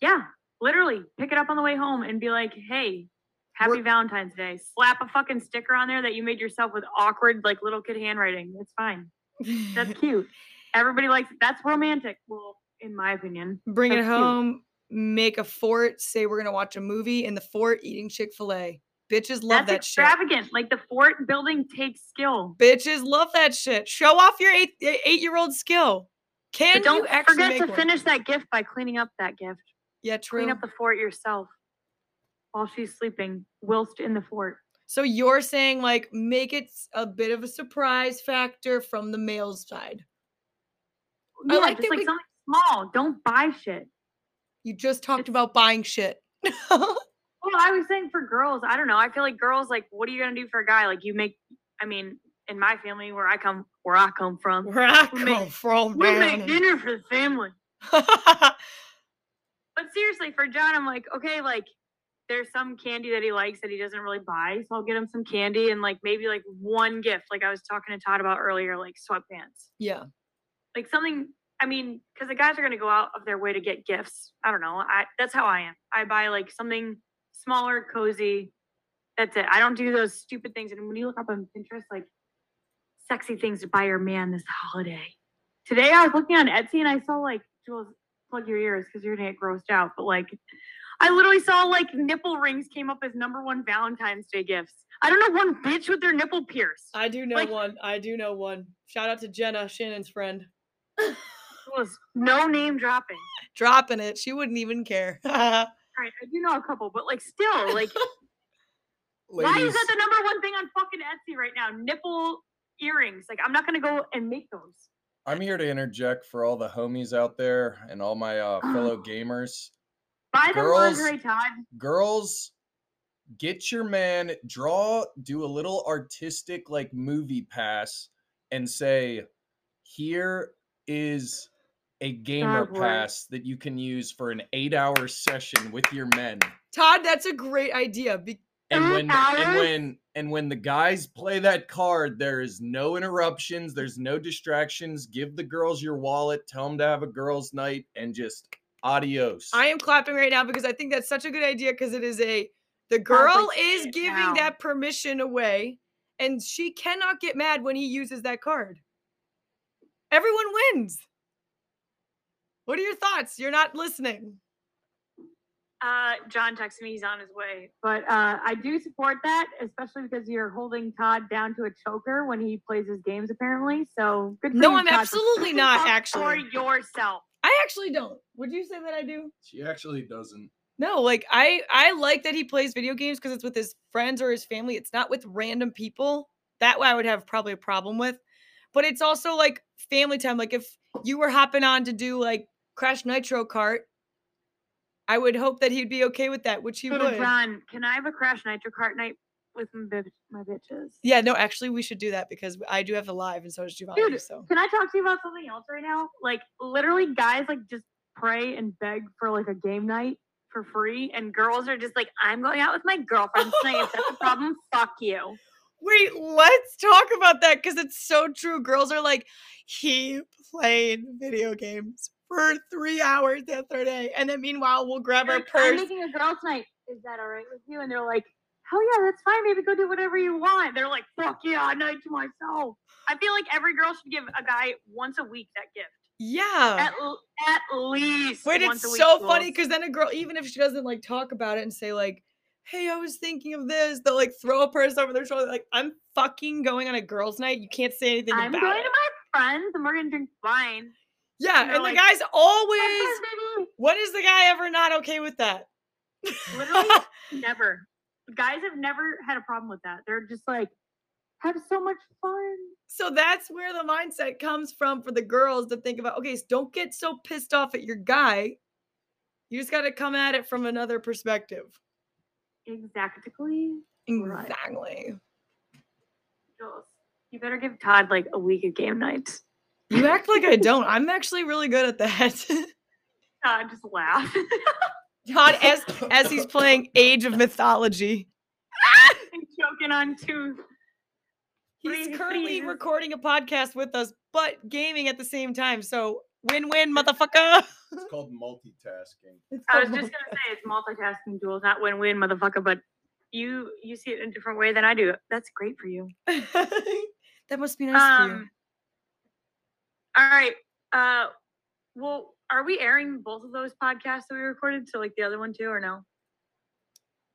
Yeah, literally pick it up on the way home and be like, hey, happy We're- Valentine's Day. Slap a fucking sticker on there that you made yourself with awkward, like little kid handwriting. It's fine. That's (laughs) cute. Everybody likes it. That's romantic. Well, in my opinion. Bring it That's cute. home, make a fort, say we're gonna watch a movie in the fort eating Chick fil A. Bitches love That's that shit. extravagant. Like the fort building takes skill. Bitches love that shit. Show off your eight eight year old skill. Can But don't you actually forget make to one? finish that gift by cleaning up that gift. Yeah, true. Clean up the fort yourself while she's sleeping, whilst in the fort. So you're saying like make it a bit of a surprise factor from the male's side. I Yeah, like just like we- something small. Don't buy shit. You just talked It's- about buying shit. (laughs) Well, I was saying for girls, I don't know. I feel like girls, like, what are you gonna do for a guy? Like, you make. I mean, in my family, where I come, where I come from, Where I come make- from, we man. make dinner for the family. (laughs) But seriously, for John, I'm like, okay, like, there's some candy that he likes that he doesn't really buy, so I'll get him some candy and like maybe like one gift, like I was talking to Todd about earlier, like sweatpants, yeah. like something. I mean, because the guys are gonna go out of their way to get gifts. I don't know. I that's how I am. I buy like something smaller, cozy. That's it. I don't do those stupid things. And when you look up on Pinterest, like sexy things to buy your man this holiday. Today I was looking on Etsy and I saw like Jules, plug your ears because you're gonna get grossed out. But like I literally saw like nipple rings came up as number one Valentine's Day gifts. I don't know one bitch with their nipple pierced. I do know Like- one. I do know one. Shout out to Jenna, Shannon's friend. was no name dropping. Dropping it. She wouldn't even care. All (laughs) right, I do know a couple, but like still, like (laughs) why is that the number one thing on fucking Etsy right now? Nipple earrings. Like I'm not gonna go and make those. I'm here to interject for all the homies out there and all my uh, fellow (gasps) gamers. Buy them Girls- lingerie, Todd. Girls, get your man, draw, do a little artistic like movie pass and say, here is a gamer boy. pass that you can use for an eight hour session with your men. Todd, that's a great idea. Be- and Eight when and when and when the guys play that card there is no interruptions there's no distractions give the girls your wallet tell them to have a girls night and just adios I am clapping right now because I think that's such a good idea because it is a the girl say is giving now. that permission away and she cannot get mad when he uses that card. Everyone wins. What are your thoughts? You're not listening. Uh, John texted me he's on his way, but uh, I do support that, especially because you're holding Todd down to a choker when he plays his games, apparently. So good. For No, you, I'm Todd, absolutely not, Actually, For yourself. I actually don't. Would you say that I do? She actually doesn't. No, like I I like that he plays video games because it's with his friends or his family. It's not with random people. That way I would have probably a problem with. But it's also like family time. Like if you were hopping on to do like Crash Nitro Kart, I would hope that he'd be okay with that, which he Hey, uh, would. John, can I have a Crash Nitro Kart night with my, bib- my bitches? Yeah, no, actually we should do that because I do have the live and so does Giovanni. Dude, so Can I talk to you about something else right now? Like literally, guys like just pray and beg for like a game night for free, and girls are just like, "I'm going out with my girlfriend tonight. If that's a problem, (laughs) fuck you." Wait, let's talk about that because it's so true. Girls are like, he played video games for three hours the other day. And then meanwhile, we'll grab our Like, I'm purse. making a girls' night. Is that all right with you? And they're like, "Hell yeah, that's fine. Baby, go do whatever you want." They're like, "Fuck yeah, a night to myself." I feel like every girl should give a guy once a week that gift. Yeah. At, at least. Wait, once it's a week, so funny because then a girl, even if she doesn't like talk about it and say, like, hey, I was thinking of this, they'll like throw a purse over their shoulder, like, I'm fucking going on a girls' night. You can't say anything I'm going it. to my friends and we're gonna drink wine. yeah, and and, they're the like, guy's always, when is the guy ever not okay with that? Literally (laughs) never. Guys have never had a problem with that. They're just like, have so much fun. So that's where the mindset comes from for the girls to think about okay, so don't get so pissed off at your guy. You just got to come at it from another perspective. Exactly. Exactly. Jules, you better give Todd like a week of game nights. You act like I don't. I'm actually really good at that. (laughs) Todd, just laugh. (laughs) Todd, as as he's playing Age of Mythology, (laughs) and choking on two. he's Please, currently please. recording a podcast with us, but gaming at the same time. So win-win, motherfucker. It's called multitasking. It's I was just gonna say it's multitasking, Jules, not win-win, motherfucker. But you you see it in a different way than I do. That's great for you. (laughs) that must be nice for you. Um. All right. Uh. Well, are we airing both of those podcasts that we recorded? So like the other one too, or no?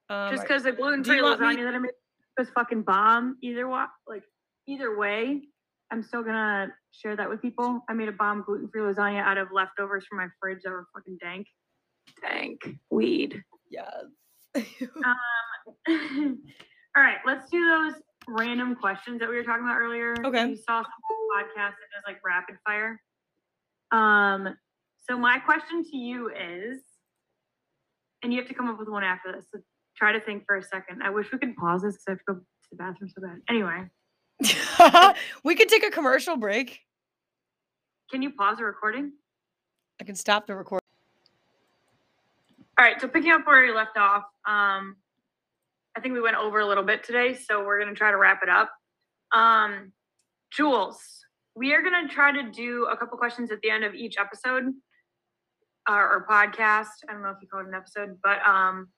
Um, Just because the gluten free want me- lasagna that I made was fucking bomb. Either way, like either way, I'm still gonna share that with people. I made a bomb gluten free lasagna out of leftovers from my fridge that were fucking dank. Dank weed. yes. (laughs) (laughs) All right, let's do those random questions that we were talking about earlier. Okay. You saw some podcast that does like rapid fire. Um, so my question to you is, and you have to come up with one after this. So try to think for a second. I wish we could pause this because I have to go to the bathroom so bad. Anyway, (laughs) we could take a commercial break. can you pause the recording? I can stop the recording. All right, so picking up where we left off, um, I think we went over a little bit today, so we're gonna try to wrap it up. Um, Jules, we are gonna try to do a couple questions at the end of each episode uh, or podcast. I don't know if you call it an episode, but um,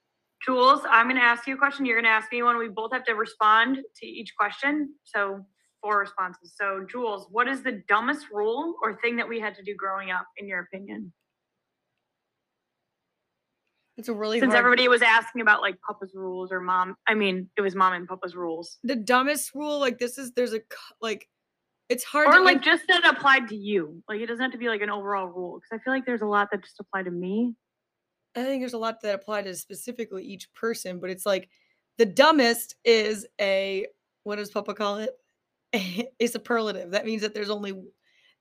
Jules, I'm gonna ask you a question. You're gonna ask me one. We both have to respond to each question. So four responses. So Jules, what is the dumbest rule or thing that we had to do growing up, in your opinion? It's a really since hard. everybody was asking about like Papa's rules or mom, I mean, it was mom and Papa's rules, the dumbest rule, like this is there's a like, it's hard or to like like. just that applied to you. Like it doesn't have to be like an overall rule because I feel like there's a lot that just apply to me. I think there's a lot that apply to specifically each person, but it's like the dumbest is a what does Papa call it? (laughs) a superlative. That means that there's only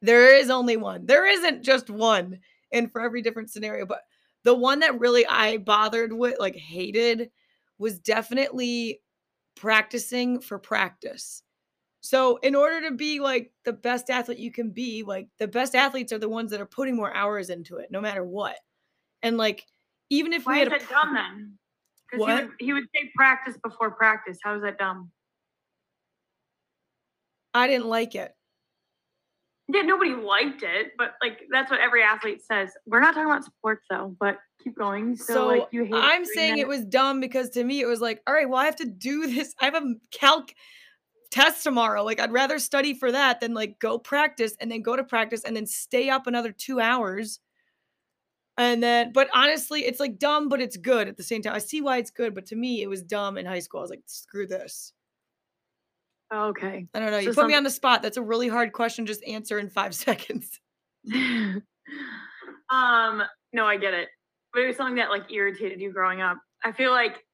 there is only one. There isn't just one, and for every different scenario. But the one that really I bothered with, like hated, was definitely practicing for practice. So in order to be like the best athlete you can be, like the best athletes are the ones that are putting more hours into it, no matter what. And like even if we Why had is a dumb then? Because he would, he would say practice before practice. How is that dumb? I didn't like it. Yeah, nobody liked it, but like that's what every athlete says. We're not talking about sports though, but keep going. So, So, like you hate I'm saying that? it was dumb because to me it was like, all right, well I have to do this. I have a calc test tomorrow. Like I'd rather study for that than like go practice and then go to practice and then stay up another 2 hours. And then, but honestly, it's like dumb, but it's good at the same time. I see why it's good, but to me, it was dumb in high school. I was like, screw this. Okay. I don't know. You So put me on the spot. That's a really hard question. Just answer in five (laughs) seconds. (laughs) um, no, I get it. But it was something that like irritated you growing up. I feel like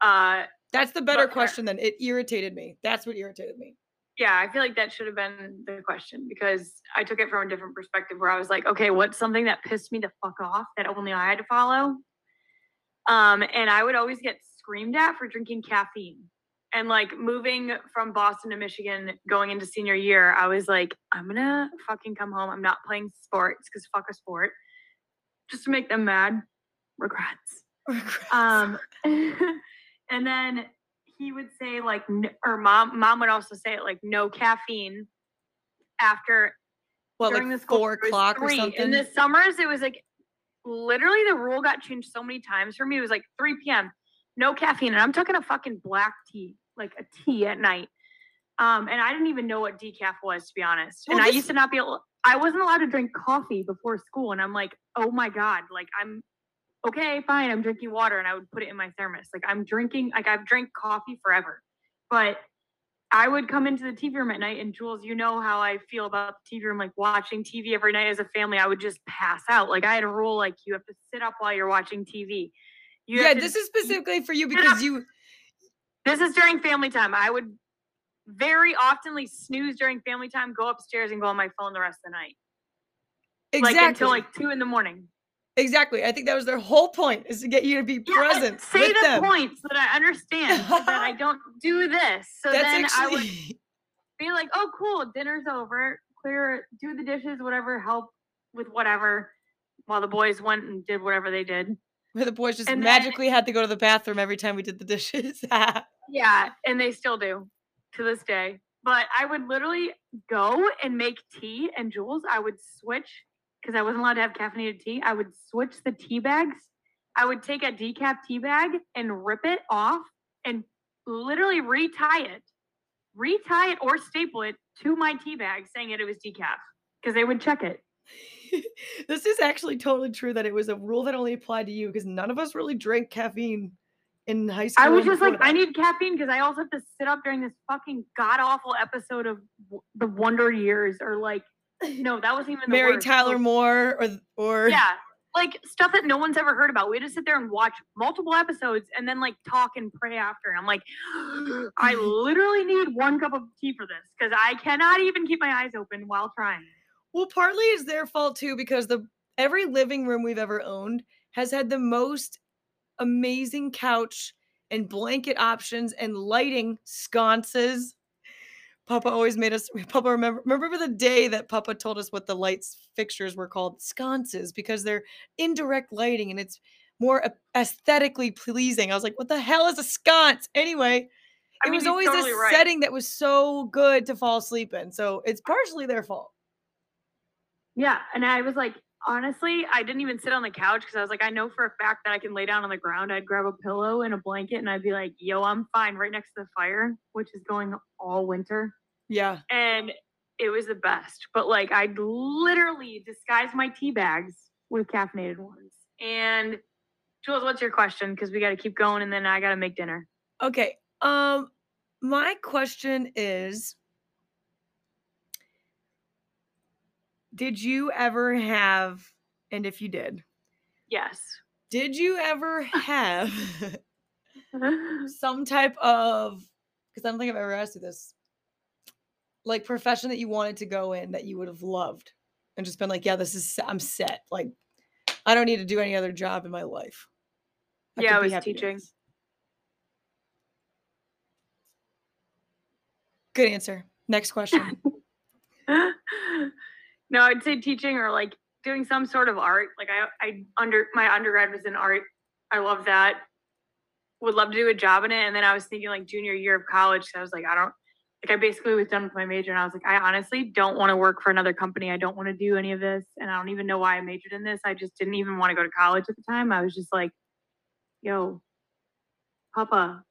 uh That's the better question than it irritated me. That's what irritated me. yeah, I feel like that should have been the question because I took it from a different perspective where I was like, okay, what's something that pissed me the fuck off that only I had to follow? Um, and I would always get screamed at for drinking caffeine. And like moving from Boston to Michigan, going into senior year, I was like, I'm gonna fucking come home. I'm not playing sports because fuck a sport. Just to make them mad. Regrets. (laughs) Um, (laughs) and then he would say like, or mom, mom would also say it like, no caffeine after what, during like the school four year, it was o'clock or three. something? In the summers, it was like literally the rule got changed so many times for me. It was like 3 p.m. No caffeine, and I'm talking a fucking black tea, like a tea at night. Um, and I didn't even know what decaf was to be honest. Well, and I used to not be able. I wasn't allowed to drink coffee before school, and I'm like, oh my god, like I'm okay, fine, I'm drinking water, and I would put it in my thermos. Like I'm drinking, like I've drank coffee forever, but I would come into the TV room at night, and Jules, you know how I feel about the TV room, like watching TV every night as a family. I would just pass out. Like I had a rule, like you have to sit up while you're watching TV. You yeah, this is specifically for you because you this is during family time. I would very oftenly snooze during family time, go upstairs and go on my phone the rest of the night, exactly like until like two in the morning. Exactly. I think that was their whole point is to get you to be Yeah, present Say with the them. point so that I understand that I (laughs) don't do this. So That's then I would (laughs) be like, oh, cool, dinner's over. Clear, do the dishes, whatever, help with whatever, while the boys went and did whatever they did. where the boys just And then- magically had to go to the bathroom every time we did the dishes. (laughs) Yeah, and they still do to this day. But I would literally go and make tea, and Jules, I would switch because I wasn't allowed to have caffeinated tea. I would switch the tea bags. I would take a decaf tea bag and rip it off and literally retie it, retie it or staple it to my tea bag, saying that it was decaf because they would check it. (laughs) this is actually totally true that it was a rule that only applied to you because none of us really drank caffeine in high school. I was just like, I need caffeine because I also have to sit up during this fucking god awful episode of The Wonder Years or like, (laughs) no, that wasn't even the Mary. Tyler Moore or or Yeah, (laughs) like stuff that no one's ever heard about. We had to sit there and watch multiple episodes and then like talk and pray after. And I'm like, (gasps) I literally need one cup of tea for this because I cannot even keep my eyes open while trying. Well, partly is their fault too because the every living room we've ever owned has had the most amazing couch and blanket options and lighting sconces. Papa always made us (laughs) Papa remember remember the day that Papa told us what the lights fixtures were called sconces because they're indirect lighting and it's more aesthetically pleasing. I was like, what the hell is a sconce? Anyway, I it mean, was always totally a right. setting that was so good to fall asleep in. So it's partially their fault. Yeah, and I was like, honestly, I didn't even sit on the couch because I was like, I know for a fact that I can lay down on the ground. I'd grab a pillow and a blanket, and I'd be like, "Yo, I'm fine," right next to the fire, which is going all winter. Yeah. and it was the best. But like I'd literally disguise my tea bags with caffeinated ones. And Jules, what's your question? Because we got to keep going, and then I got to make dinner. Okay. Um my question is Did you ever have and if you did, Yes. did you ever have (laughs) some type of cuz I don't think I've ever asked you this like profession that you wanted to go in that you would have loved and just been like, yeah, this is I'm set. Like I don't need to do any other job in my life. Yeah, I was teaching. Good answer. Next question. (laughs) no, I'd say teaching or like doing some sort of art. Like I, I under my undergrad was in art. I love that. Would love to do a job in it. And then I was thinking like junior year of college. So I was like, I don't like I basically was done with my major and I was like, I honestly don't want to work for another company. I don't want to do any of this. And I don't even know why I majored in this. I just didn't even want to go to college at the time. I was just like, yo, Papa,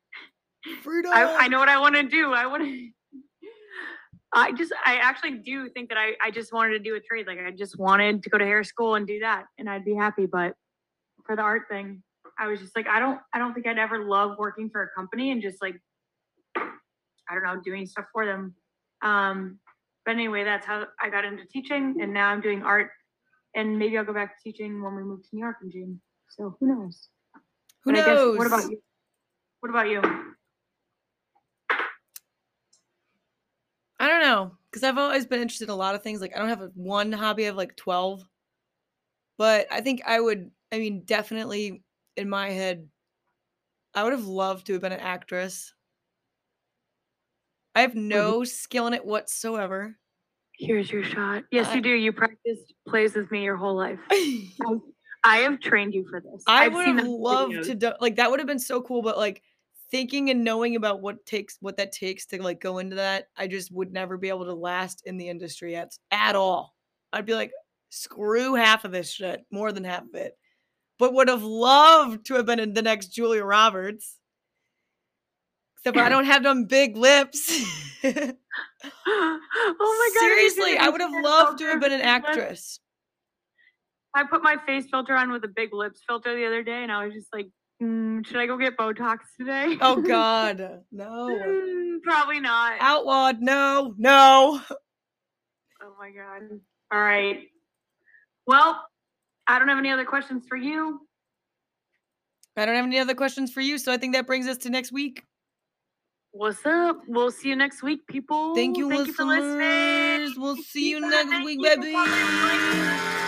Freedom. I, I know what I want to do. I want to. (laughs) I just, I actually do think that I, I just wanted to do a trade. Like I just wanted to go to hair school and do that, and I'd be happy. But for the art thing, I was just like, I don't, I don't think I'd ever love working for a company and just like, I don't know, doing stuff for them. Um, but anyway, that's how I got into teaching, and now I'm doing art, and maybe I'll go back to teaching when we move to New York in June. So who knows? Who But I guess- knows? what about you? What about you? I don't know because I've always been interested in a lot of things. Like I don't have a, one hobby. I have like twelve, but I think I would. I mean, definitely in my head, I would have loved to have been an actress. I have no skill in it whatsoever. Here's your shot. Yes, I- you do. You practiced plays with me your whole life. (laughs) I have trained you for this. I I've would seen have the loved videos. to do like that would have been so cool, but like thinking and knowing about what takes what that takes to like go into that, I just would never be able to last in the industry at at all. I'd be like, screw half of this shit, more than half of it. But would have loved to have been in the next Julia Roberts. Except I don't have them big lips. (laughs) oh my god! Seriously, I would have loved to have been an with big lips? actress. I put my face filter on with a big lips filter the other day, and I was just like, mm, "Should I go get Botox today?" Oh (laughs) God, no. Mm, probably not. Outlawed, no, no. Oh my god! All right. Well, I don't have any other questions for you. I don't have any other questions for you, so I think that brings us to next week. What's up? We'll see you next week, people. Thank you, Thank you for listeners. listening. We'll see you Bye. next Thank week, you baby. following.